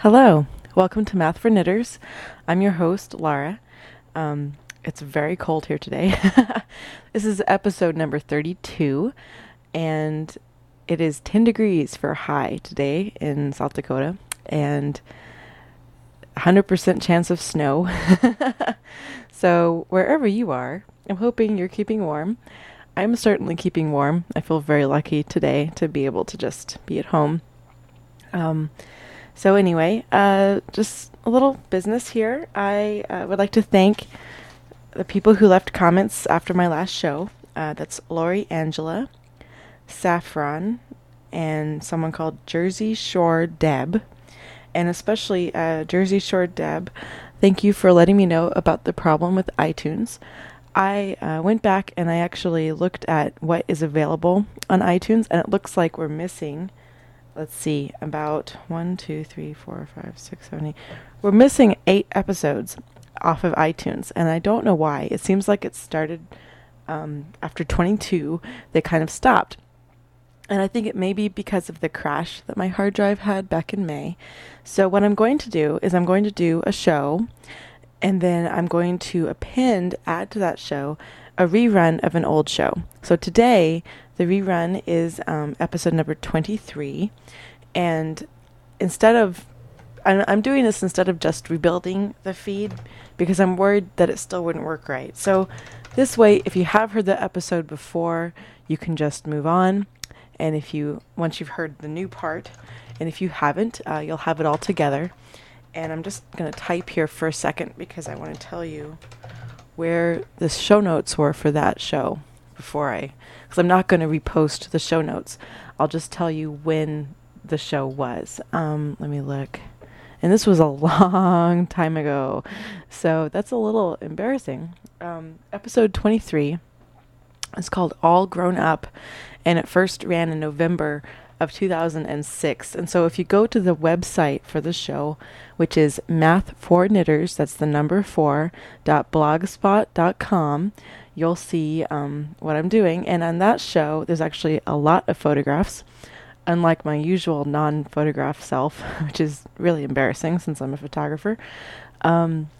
Hello, welcome to Math for Knitters. I'm your host, Lara. Um, it's very cold here today. this is episode number 32, and it is 10 degrees for high today in South Dakota, and 100% chance of snow. so, wherever you are, I'm hoping you're keeping warm. I'm certainly keeping warm. I feel very lucky today to be able to just be at home. Um, so anyway, uh, just a little business here. I uh, would like to thank the people who left comments after my last show. Uh, that's Lori Angela, Saffron, and someone called Jersey Shore Deb, and especially uh, Jersey Shore Deb. Thank you for letting me know about the problem with iTunes. I uh, went back and I actually looked at what is available on iTunes, and it looks like we're missing let's see, about one, two, three, four, five, six, seven, eight. We're missing eight episodes off of iTunes, and I don't know why. It seems like it started um, after 22, they kind of stopped. And I think it may be because of the crash that my hard drive had back in May. So, what I'm going to do is I'm going to do a show, and then I'm going to append, add to that show, a rerun of an old show. So, today the rerun is um, episode number 23. And instead of, I'm, I'm doing this instead of just rebuilding the feed because I'm worried that it still wouldn't work right. So this way, if you have heard the episode before, you can just move on. And if you, once you've heard the new part, and if you haven't, uh, you'll have it all together. And I'm just going to type here for a second because I want to tell you where the show notes were for that show before I because I'm not going to repost the show notes. I'll just tell you when the show was. Um, let me look. And this was a long time ago. So that's a little embarrassing. Um, episode 23 is called All Grown Up, and it first ran in November of 2006. And so if you go to the website for the show, which is Math for Knitters, that's the number four, dot blogspot.com, you'll see um, what I'm doing. And on that show, there's actually a lot of photographs, unlike my usual non photograph self, which is really embarrassing since I'm a photographer. Um,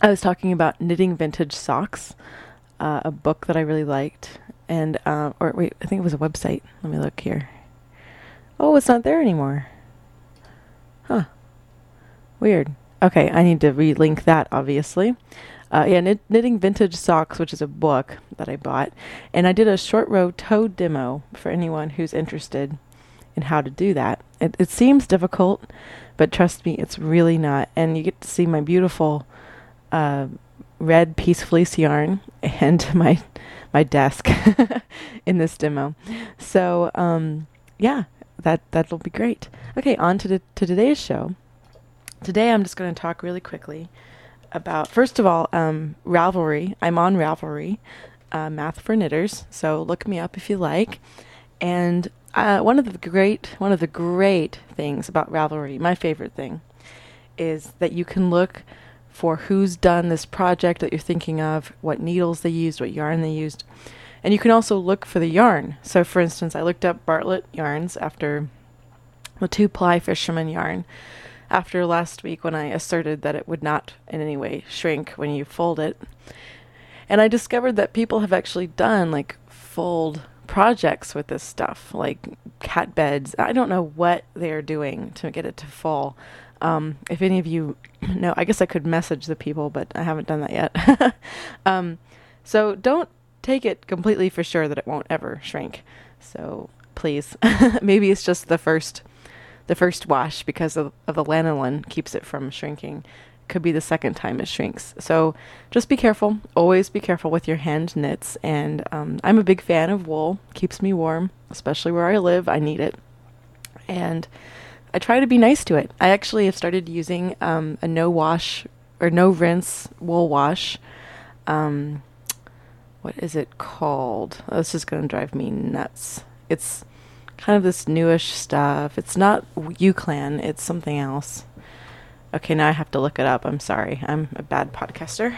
I was talking about knitting vintage socks, uh, a book that I really liked. And, uh, or wait, I think it was a website. Let me look here. Oh, it's not there anymore. Huh. Weird. Okay, I need to relink that, obviously. Uh, yeah, knit- knitting vintage socks, which is a book that I bought, and I did a short row toe demo for anyone who's interested in how to do that. It, it seems difficult, but trust me, it's really not. And you get to see my beautiful uh, red piece fleece yarn and my my desk in this demo. So um, yeah, that that'll be great. Okay, on to the, to today's show. Today I'm just going to talk really quickly about first of all um, Ravelry. I'm on Ravelry, uh, Math for Knitters. So look me up if you like. And uh, one of the great one of the great things about Ravelry, my favorite thing, is that you can look for who's done this project that you're thinking of, what needles they used, what yarn they used. And you can also look for the yarn. So, for instance, I looked up Bartlett yarns after the two ply fisherman yarn after last week when I asserted that it would not in any way shrink when you fold it. And I discovered that people have actually done like fold projects with this stuff, like cat beds. I don't know what they're doing to get it to fall. Um, if any of you know, I guess I could message the people, but I haven't done that yet. um, so don't take it completely for sure that it won't ever shrink. So please, maybe it's just the first the first wash because of, of the lanolin keeps it from shrinking could be the second time it shrinks. So just be careful. Always be careful with your hand knits. And um, I'm a big fan of wool. Keeps me warm, especially where I live. I need it. And I try to be nice to it. I actually have started using um, a no wash or no rinse wool wash. Um, what is it called? Oh, this is going to drive me nuts. It's kind of this newish stuff. It's not Eucalan, it's something else. Okay, now I have to look it up. I'm sorry. I'm a bad podcaster.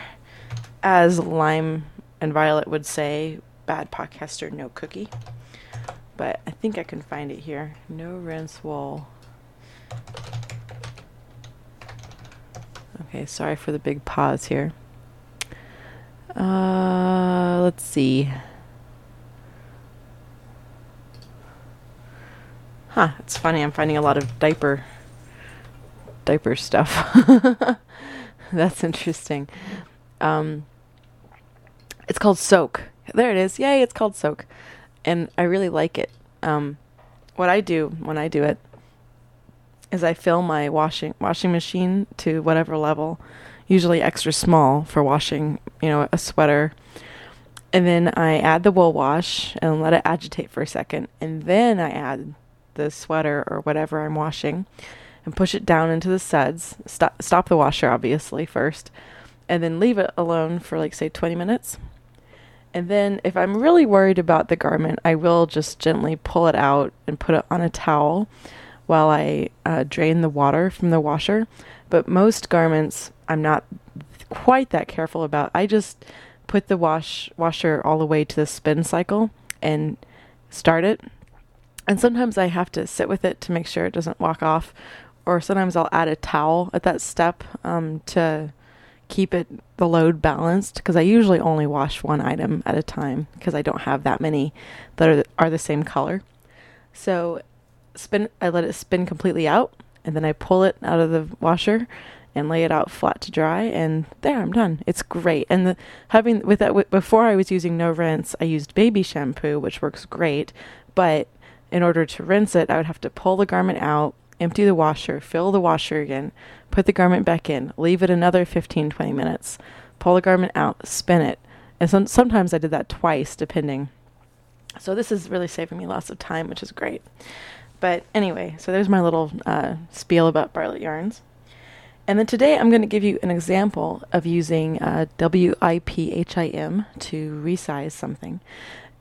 As Lime and Violet would say, bad podcaster, no cookie. But I think I can find it here. No rinse wool. Okay, sorry for the big pause here. Uh, let's see. Huh, it's funny. I'm finding a lot of diaper diaper stuff. That's interesting. Um, it's called Soak. There it is. Yay, it's called Soak. And I really like it. Um, what I do when I do it is I fill my washing washing machine to whatever level, usually extra small for washing, you know, a sweater. And then I add the wool wash and let it agitate for a second. And then I add the sweater or whatever I'm washing and push it down into the suds. Stop, stop the washer, obviously, first. And then leave it alone for, like, say, 20 minutes. And then, if I'm really worried about the garment, I will just gently pull it out and put it on a towel while I uh, drain the water from the washer. But most garments, I'm not quite that careful about. I just put the wash washer all the way to the spin cycle and start it. And sometimes I have to sit with it to make sure it doesn't walk off, or sometimes I'll add a towel at that step um, to keep it the load balanced because I usually only wash one item at a time because I don't have that many that are are the same color. So spin I let it spin completely out and then I pull it out of the washer and lay it out flat to dry and there I'm done. It's great. And the, having with that w- before I was using no rinse, I used baby shampoo which works great, but in order to rinse it, I would have to pull the garment out, empty the washer, fill the washer again, put the garment back in, leave it another 15 20 minutes, pull the garment out, spin it. And some, sometimes I did that twice depending. So this is really saving me lots of time, which is great. But anyway, so there's my little uh, spiel about Bartlett yarns. And then today I'm going to give you an example of using uh, WIPHIM to resize something.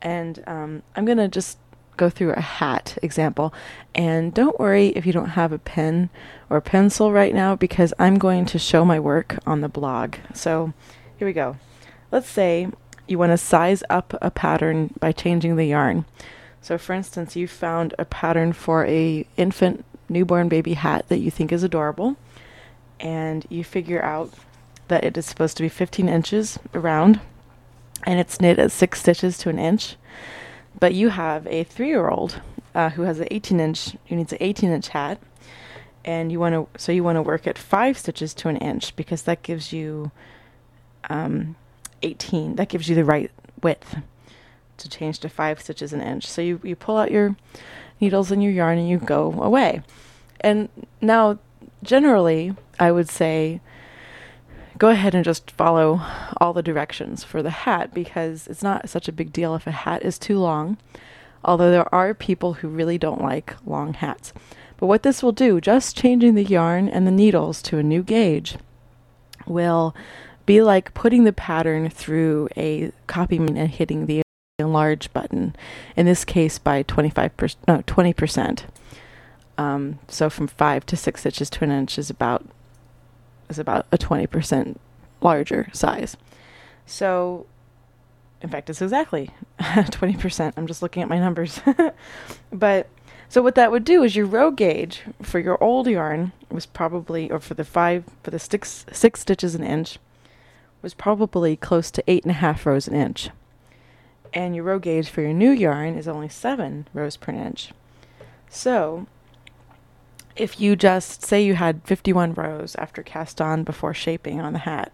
And um, I'm going to just go through a hat example. And don't worry if you don't have a pen or pencil right now because I'm going to show my work on the blog. So here we go. Let's say you want to size up a pattern by changing the yarn. So for instance, you found a pattern for a infant newborn baby hat that you think is adorable and you figure out that it is supposed to be 15 inches around and it's knit at 6 stitches to an inch. But you have a three year old uh, who has an 18 inch, who needs an 18 inch hat, and you want to, so you want to work at five stitches to an inch because that gives you um, 18, that gives you the right width to change to five stitches an inch. So you, you pull out your needles and your yarn and you go away. And now, generally, I would say go ahead and just follow all the directions for the hat because it's not such a big deal if a hat is too long, although there are people who really don't like long hats. But what this will do, just changing the yarn and the needles to a new gauge, will be like putting the pattern through a copy machine and hitting the enlarge button, in this case by 25%, no, 20%. Um, so from 5 to 6 inches to an inch is about is about a 20% larger size. So, in fact, it's exactly 20%. I'm just looking at my numbers. but so what that would do is your row gauge for your old yarn was probably, or for the five, for the six, six stitches an inch, was probably close to eight and a half rows an inch. And your row gauge for your new yarn is only seven rows per inch. So if you just say you had 51 rows after cast on before shaping on the hat,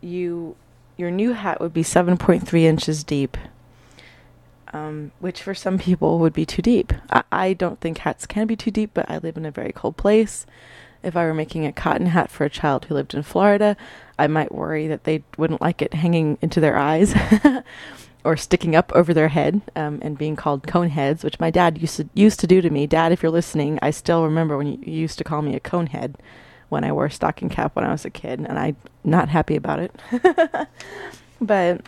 you your new hat would be 7.3 inches deep, um, which for some people would be too deep. I, I don't think hats can be too deep, but I live in a very cold place. If I were making a cotton hat for a child who lived in Florida, I might worry that they wouldn't like it hanging into their eyes. or sticking up over their head um, and being called cone heads, which my dad used to used to do to me. Dad, if you're listening, I still remember when you, used to call me a cone head when I wore a stocking cap when I was a kid, and I'm not happy about it. but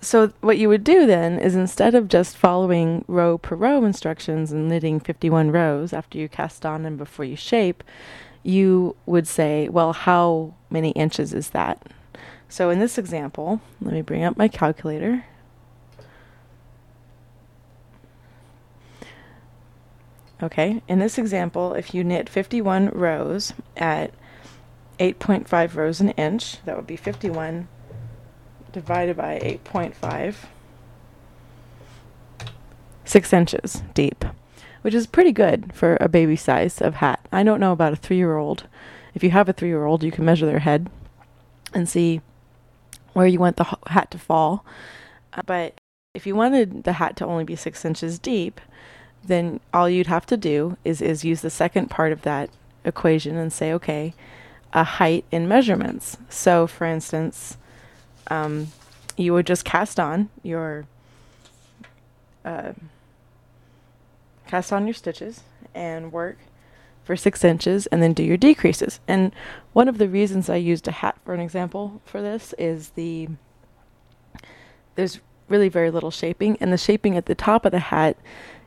so what you would do then is instead of just following row per row instructions and knitting 51 rows after you cast on and before you shape, you would say, well, how many inches is that? So in this example, let me bring up my calculator. Okay, in this example, if you knit 51 rows at 8.5 rows an inch, that would be 51 divided by 8.5, 6 inches deep, which is pretty good for a baby size of hat. I don't know about a three year old. If you have a three year old, you can measure their head and see where you want the hat to fall. Uh, but if you wanted the hat to only be 6 inches deep, then all you'd have to do is, is use the second part of that equation and say, okay, a height in measurements. So, for instance, um, you would just cast on your uh, cast on your stitches and work for six inches and then do your decreases. And one of the reasons I used a hat for an example for this is the there's really very little shaping and the shaping at the top of the hat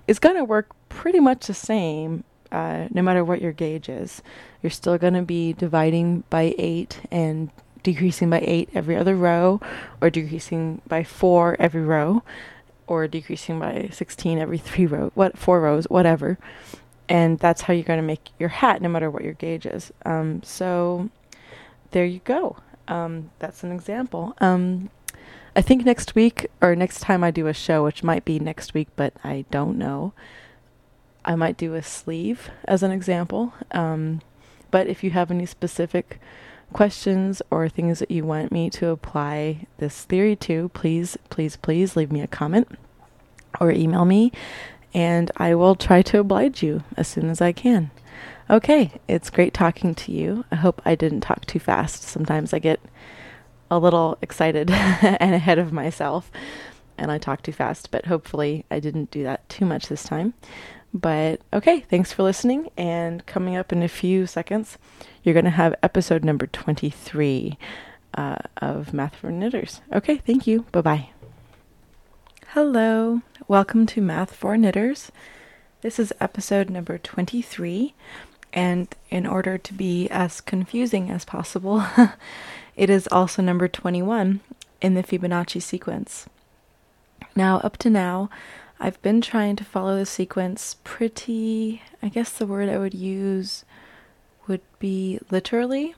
is going to work pretty much the same uh, no matter what your gauge is. You're still going to be dividing by 8 and decreasing by 8 every other row, or decreasing by 4 every row, or decreasing by 16 every 3 row, what 4 rows, whatever. And that's how you're going to make your hat no matter what your gauge is. Um, so there you go. Um, that's an example. Um, I think next week or next time I do a show, which might be next week, but I don't know. I might do a sleeve as an example. Um, but if you have any specific questions or things that you want me to apply this theory to, please, please, please leave me a comment or email me, and I will try to oblige you as soon as I can. Okay, it's great talking to you. I hope I didn't talk too fast. Sometimes I get a little excited and ahead of myself and I talk too fast, but hopefully I didn't do that too much this time. But okay, thanks for listening. And coming up in a few seconds, you're going to have episode number 23 uh, of Math for Knitters. Okay, thank you. Bye bye. Hello, welcome to Math for Knitters. This is episode number 23. And in order to be as confusing as possible, it is also number 21 in the Fibonacci sequence. Now, up to now, I've been trying to follow the sequence pretty, I guess the word I would use would be literally.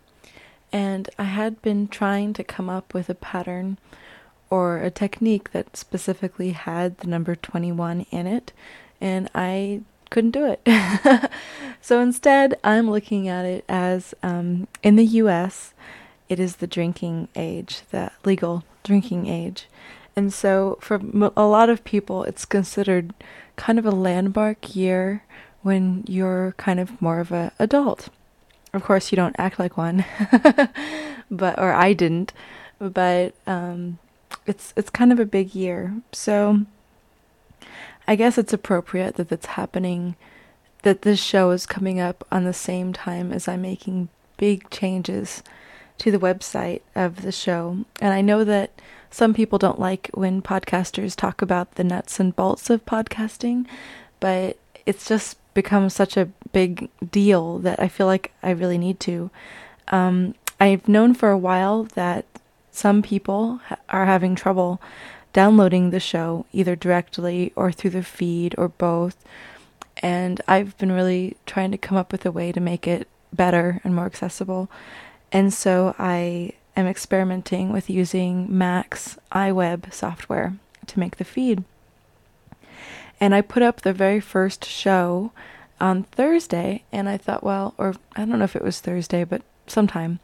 And I had been trying to come up with a pattern or a technique that specifically had the number 21 in it, and I couldn't do it. so instead, I'm looking at it as um, in the US, it is the drinking age, the legal drinking age. And so, for a lot of people, it's considered kind of a landmark year when you're kind of more of an adult. Of course, you don't act like one, but or I didn't, but um, it's it's kind of a big year. So, I guess it's appropriate that it's happening. That this show is coming up on the same time as I'm making big changes to the website of the show, and I know that some people don't like when podcasters talk about the nuts and bolts of podcasting, but it's just become such a big deal that I feel like I really need to. Um, I've known for a while that some people ha- are having trouble downloading the show either directly or through the feed or both. And I've been really trying to come up with a way to make it better and more accessible. And so I am experimenting with using Mac's iWeb software to make the feed. And I put up the very first show on Thursday, and I thought, well, or I don't know if it was Thursday, but sometime.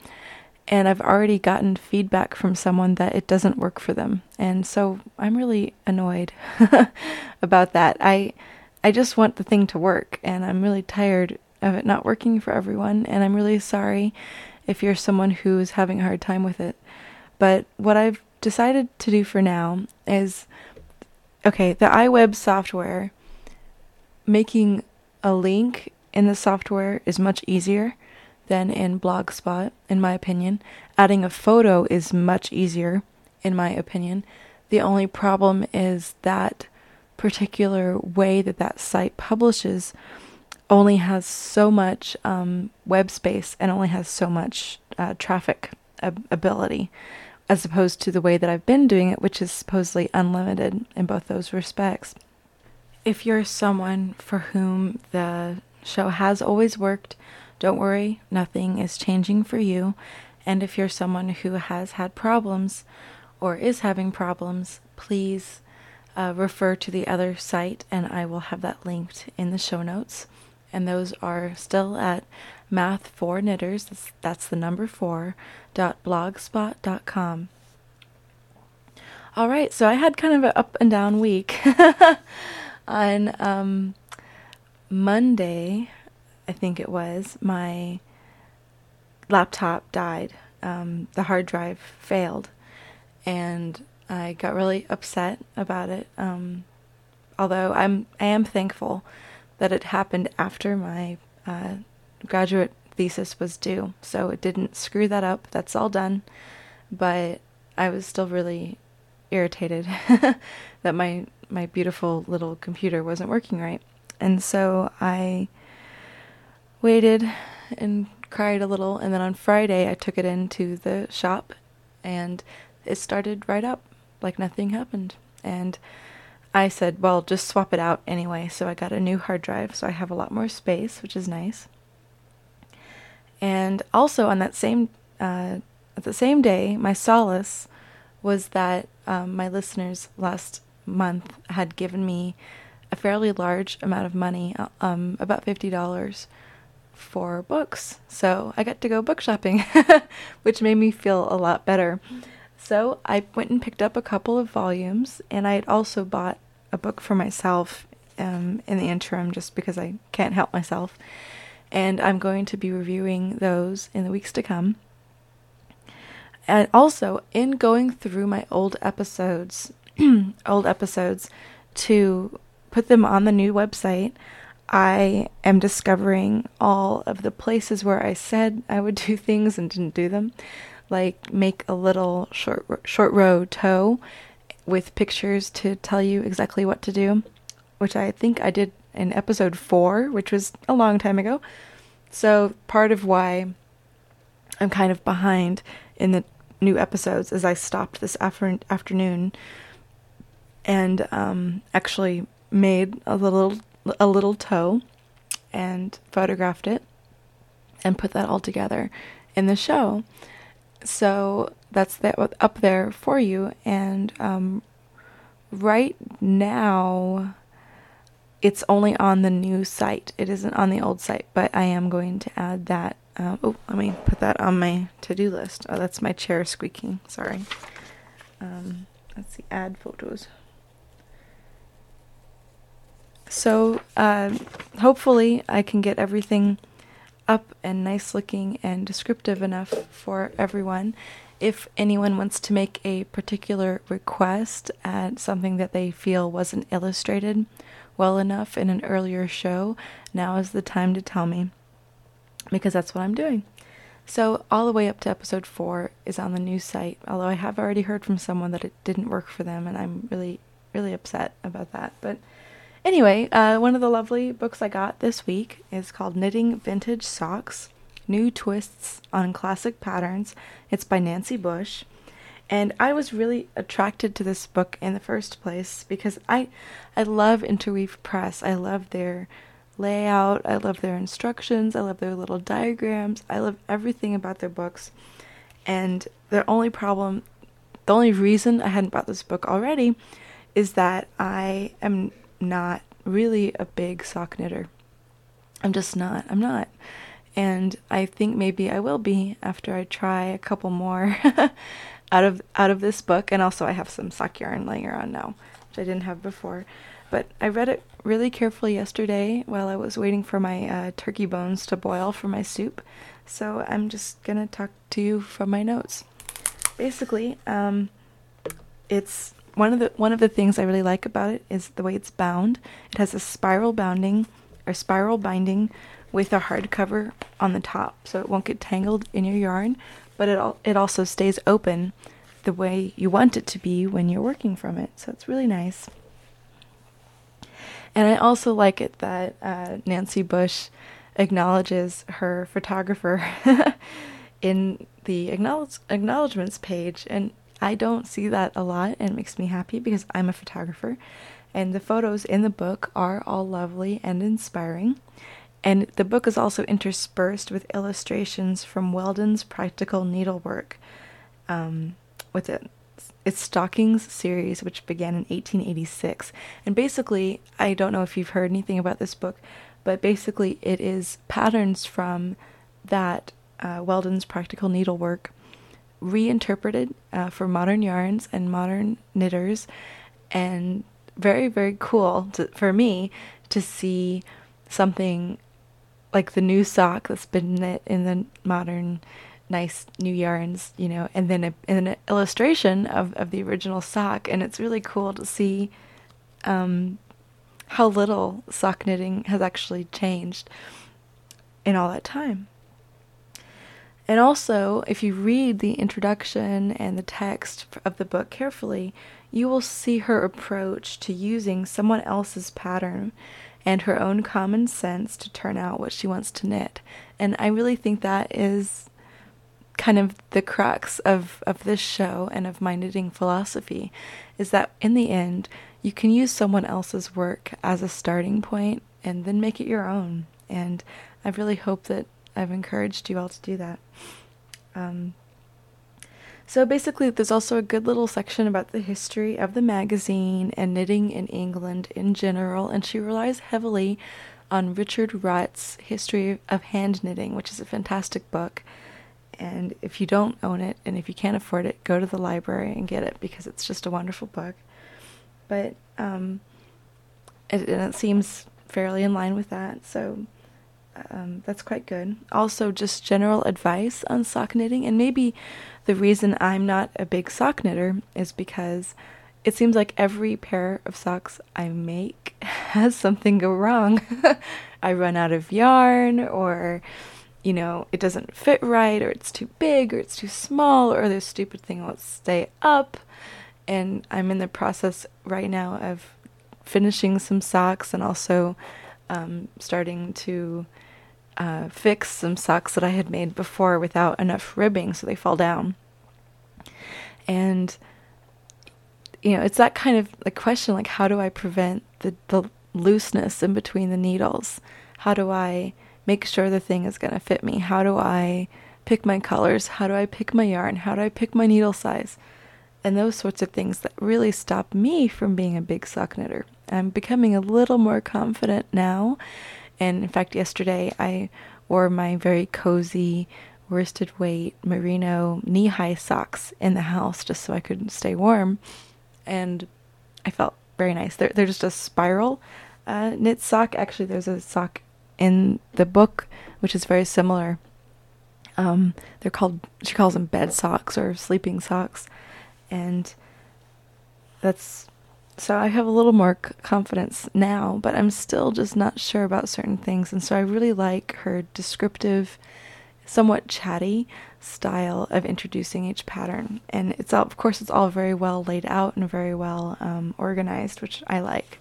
And I've already gotten feedback from someone that it doesn't work for them. And so I'm really annoyed about that. I I just want the thing to work, and I'm really tired of it not working for everyone, and I'm really sorry if you're someone who is having a hard time with it. But what I've decided to do for now is okay, the iWeb software, making a link in the software is much easier than in Blogspot, in my opinion. Adding a photo is much easier, in my opinion. The only problem is that particular way that that site publishes only has so much um, web space and only has so much uh, traffic ab- ability, as opposed to the way that I've been doing it, which is supposedly unlimited in both those respects. if you're someone for whom the show has always worked, don't worry, nothing is changing for you. And if you're someone who has had problems or is having problems, please uh, refer to the other site, and I will have that linked in the show notes. And those are still at Math for Knitters. That's, that's the number four dot blogspot.com. All right, so I had kind of an up and down week. On um, Monday, I think it was, my laptop died. Um, the hard drive failed, and I got really upset about it. Um, although I'm, I am thankful that it happened after my uh, graduate thesis was due, so it didn't screw that up. That's all done, but I was still really irritated that my my beautiful little computer wasn't working right, and so I waited and cried a little, and then on Friday I took it into the shop, and it started right up like nothing happened. And I said, well, just swap it out anyway. So I got a new hard drive, so I have a lot more space, which is nice. And also on that same uh, at the same day, my solace was that um, my listeners last month had given me a fairly large amount of money, uh, um, about fifty dollars, for books. So I got to go book shopping, which made me feel a lot better. So I went and picked up a couple of volumes, and I had also bought a book for myself um, in the interim just because I can't help myself. And I'm going to be reviewing those in the weeks to come. And also, in going through my old episodes, old episodes to put them on the new website, I am discovering all of the places where I said I would do things and didn't do them like make a little short short row toe with pictures to tell you exactly what to do, which I think I did in episode 4, which was a long time ago. So, part of why I'm kind of behind in the new episodes is I stopped this after- afternoon and um, actually made a little a little toe and photographed it and put that all together in the show. So that's that up there for you. And um, right now, it's only on the new site. It isn't on the old site, but I am going to add that. Uh, oh, let me put that on my to-do list. Oh, that's my chair squeaking. Sorry. Um, let's see. Add photos. So uh, hopefully I can get everything up and nice looking and descriptive enough for everyone. If anyone wants to make a particular request at something that they feel wasn't illustrated well enough in an earlier show, now is the time to tell me because that's what I'm doing. So, all the way up to episode 4 is on the new site, although I have already heard from someone that it didn't work for them, and I'm really, really upset about that. But Anyway, uh, one of the lovely books I got this week is called Knitting Vintage Socks New Twists on Classic Patterns. It's by Nancy Bush. And I was really attracted to this book in the first place because I, I love Interweave Press. I love their layout. I love their instructions. I love their little diagrams. I love everything about their books. And the only problem, the only reason I hadn't bought this book already is that I am not really a big sock knitter. I'm just not. I'm not. And I think maybe I will be after I try a couple more out of out of this book and also I have some sock yarn laying around now, which I didn't have before. But I read it really carefully yesterday while I was waiting for my uh, turkey bones to boil for my soup. So I'm just gonna talk to you from my notes. Basically, um, it's one of the one of the things I really like about it is the way it's bound. It has a spiral bounding or spiral binding with a hardcover on the top, so it won't get tangled in your yarn, but it al- it also stays open the way you want it to be when you're working from it. So it's really nice. And I also like it that uh, Nancy Bush acknowledges her photographer in the acknowledge- acknowledgments page, and I don't see that a lot and it makes me happy because I'm a photographer And the photos in the book are all lovely and inspiring. And the book is also interspersed with illustrations from Weldon's practical needlework um, with it, its Stockings series, which began in 1886. And basically, I don't know if you've heard anything about this book, but basically, it is patterns from that uh, Weldon's practical needlework reinterpreted uh, for modern yarns and modern knitters, and very, very cool to, for me to see something like the new sock that's been knit in the modern nice new yarns, you know, and then a, an illustration of, of the original sock. And it's really cool to see um, how little sock knitting has actually changed in all that time. And also, if you read the introduction and the text of the book carefully, you will see her approach to using someone else's pattern and her own common sense to turn out what she wants to knit. And I really think that is kind of the crux of, of this show and of my knitting philosophy is that in the end, you can use someone else's work as a starting point and then make it your own. And I really hope that I've encouraged you all to do that. Um, so basically, there's also a good little section about the history of the magazine and knitting in England in general, and she relies heavily on Richard Rutt's History of Hand Knitting, which is a fantastic book. And if you don't own it and if you can't afford it, go to the library and get it because it's just a wonderful book. But um, it, and it seems fairly in line with that, so um, that's quite good. Also, just general advice on sock knitting, and maybe the reason I'm not a big sock knitter is because it seems like every pair of socks I make has something go wrong. I run out of yarn, or you know, it doesn't fit right, or it's too big, or it's too small, or this stupid thing won't stay up. And I'm in the process right now of finishing some socks and also um, starting to uh, fix some socks that I had made before without enough ribbing, so they fall down. And you know, it's that kind of like question, like how do I prevent the the looseness in between the needles? How do I make sure the thing is going to fit me? How do I pick my colors? How do I pick my yarn? How do I pick my needle size? And those sorts of things that really stop me from being a big sock knitter. I'm becoming a little more confident now. And in fact, yesterday I wore my very cozy worsted weight merino knee high socks in the house just so I could stay warm. And I felt very nice. They're, they're just a spiral uh, knit sock. Actually, there's a sock in the book, which is very similar. Um, they're called, she calls them bed socks or sleeping socks. And that's, so I have a little more c- confidence now, but I'm still just not sure about certain things. And so I really like her descriptive, somewhat chatty style of introducing each pattern. And it's all, of course, it's all very well laid out and very well um, organized, which I like.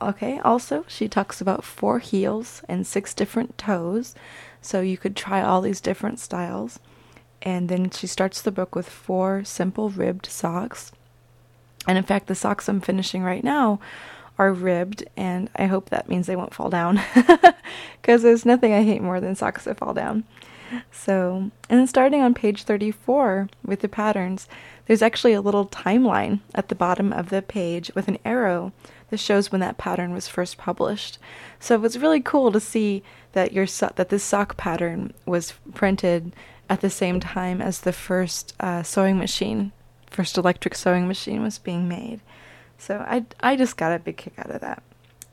Okay, also, she talks about four heels and six different toes, so you could try all these different styles. And then she starts the book with four simple ribbed socks. And in fact, the socks I'm finishing right now are ribbed, and I hope that means they won't fall down. Because there's nothing I hate more than socks that fall down. So, and starting on page 34 with the patterns, there's actually a little timeline at the bottom of the page with an arrow that shows when that pattern was first published. So it was really cool to see that your so- that this sock pattern was printed at the same time as the first uh, sewing machine, first electric sewing machine was being made. So I I just got a big kick out of that.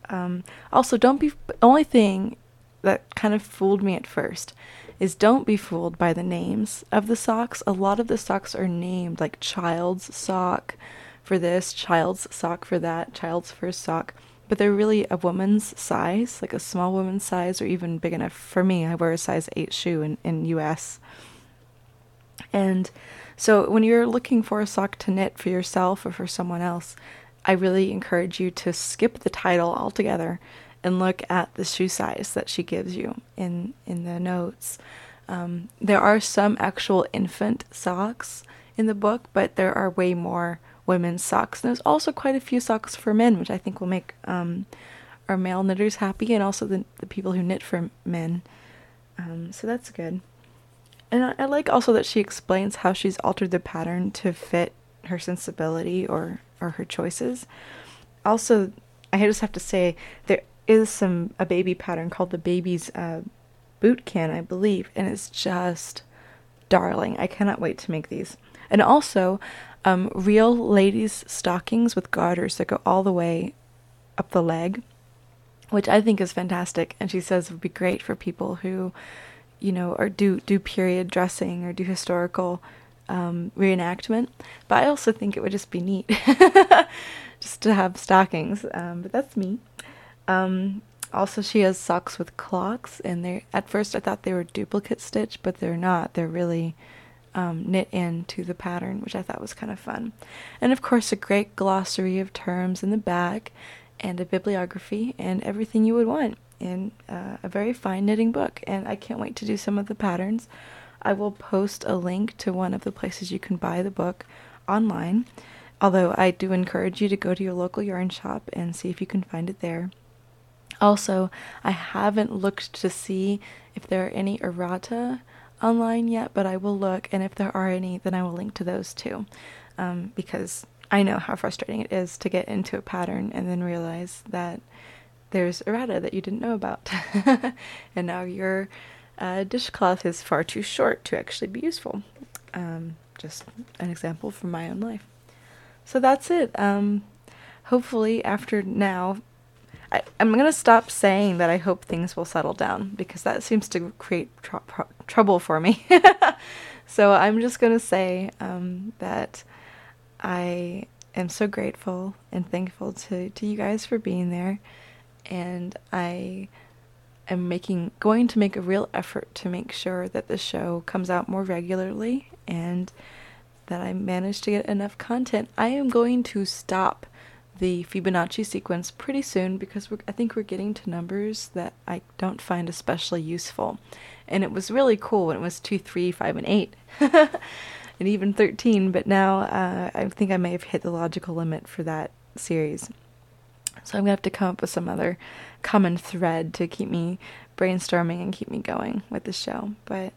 Um, also, don't be the only thing that kind of fooled me at first is don't be fooled by the names of the socks. A lot of the socks are named like child's sock, for this, child's sock for that, child's first sock. But they're really a woman's size, like a small woman's size, or even big enough for me. I wear a size 8 shoe in, in US. And so when you're looking for a sock to knit for yourself or for someone else, I really encourage you to skip the title altogether and look at the shoe size that she gives you in, in the notes. Um, there are some actual infant socks in the book, but there are way more women's socks. And there's also quite a few socks for men, which I think will make um, our male knitters happy and also the, the people who knit for men. Um, so that's good. And I, I like also that she explains how she's altered the pattern to fit her sensibility or, or her choices. Also, I just have to say there is some a baby pattern called the baby's uh, boot can, I believe, and it's just darling. I cannot wait to make these. And also, um, real ladies' stockings with garters that go all the way up the leg, which I think is fantastic. And she says it would be great for people who, you know, or do do period dressing or do historical um, reenactment. But I also think it would just be neat just to have stockings. Um, but that's me. Um, also, she has socks with clocks, and they at first I thought they were duplicate stitch, but they're not. They're really um, knit into the pattern, which I thought was kind of fun. And of course, a great glossary of terms in the back, and a bibliography, and everything you would want in uh, a very fine knitting book. And I can't wait to do some of the patterns. I will post a link to one of the places you can buy the book online. Although I do encourage you to go to your local yarn shop and see if you can find it there. Also, I haven't looked to see if there are any errata online yet, but I will look, and if there are any, then I will link to those too. Um, because I know how frustrating it is to get into a pattern and then realize that there's errata that you didn't know about. and now your uh, dishcloth is far too short to actually be useful. Um, just an example from my own life. So that's it. Um, hopefully, after now, I, am going to stop saying that I hope things will settle down because that seems to create tr- tr- trouble for me. so I'm just going to say um, that I am so grateful and thankful to, to you guys for being there. And I am making going to make a real effort to make sure that the show comes out more regularly and that I manage to get enough content. I am going to stop the Fibonacci sequence pretty soon because I think we're getting to numbers that I don't find especially useful. And it was really cool when it was 2, 3, 5, and 8, and even 13, but now uh, I think I may have hit the logical limit for that series. So I'm to have to come up with some other common thread to keep me brainstorming and keep me going with the show. But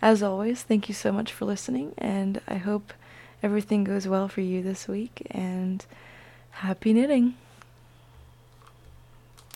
as always, thank you so much for listening, and I hope everything goes well for you this week. And Happy knitting!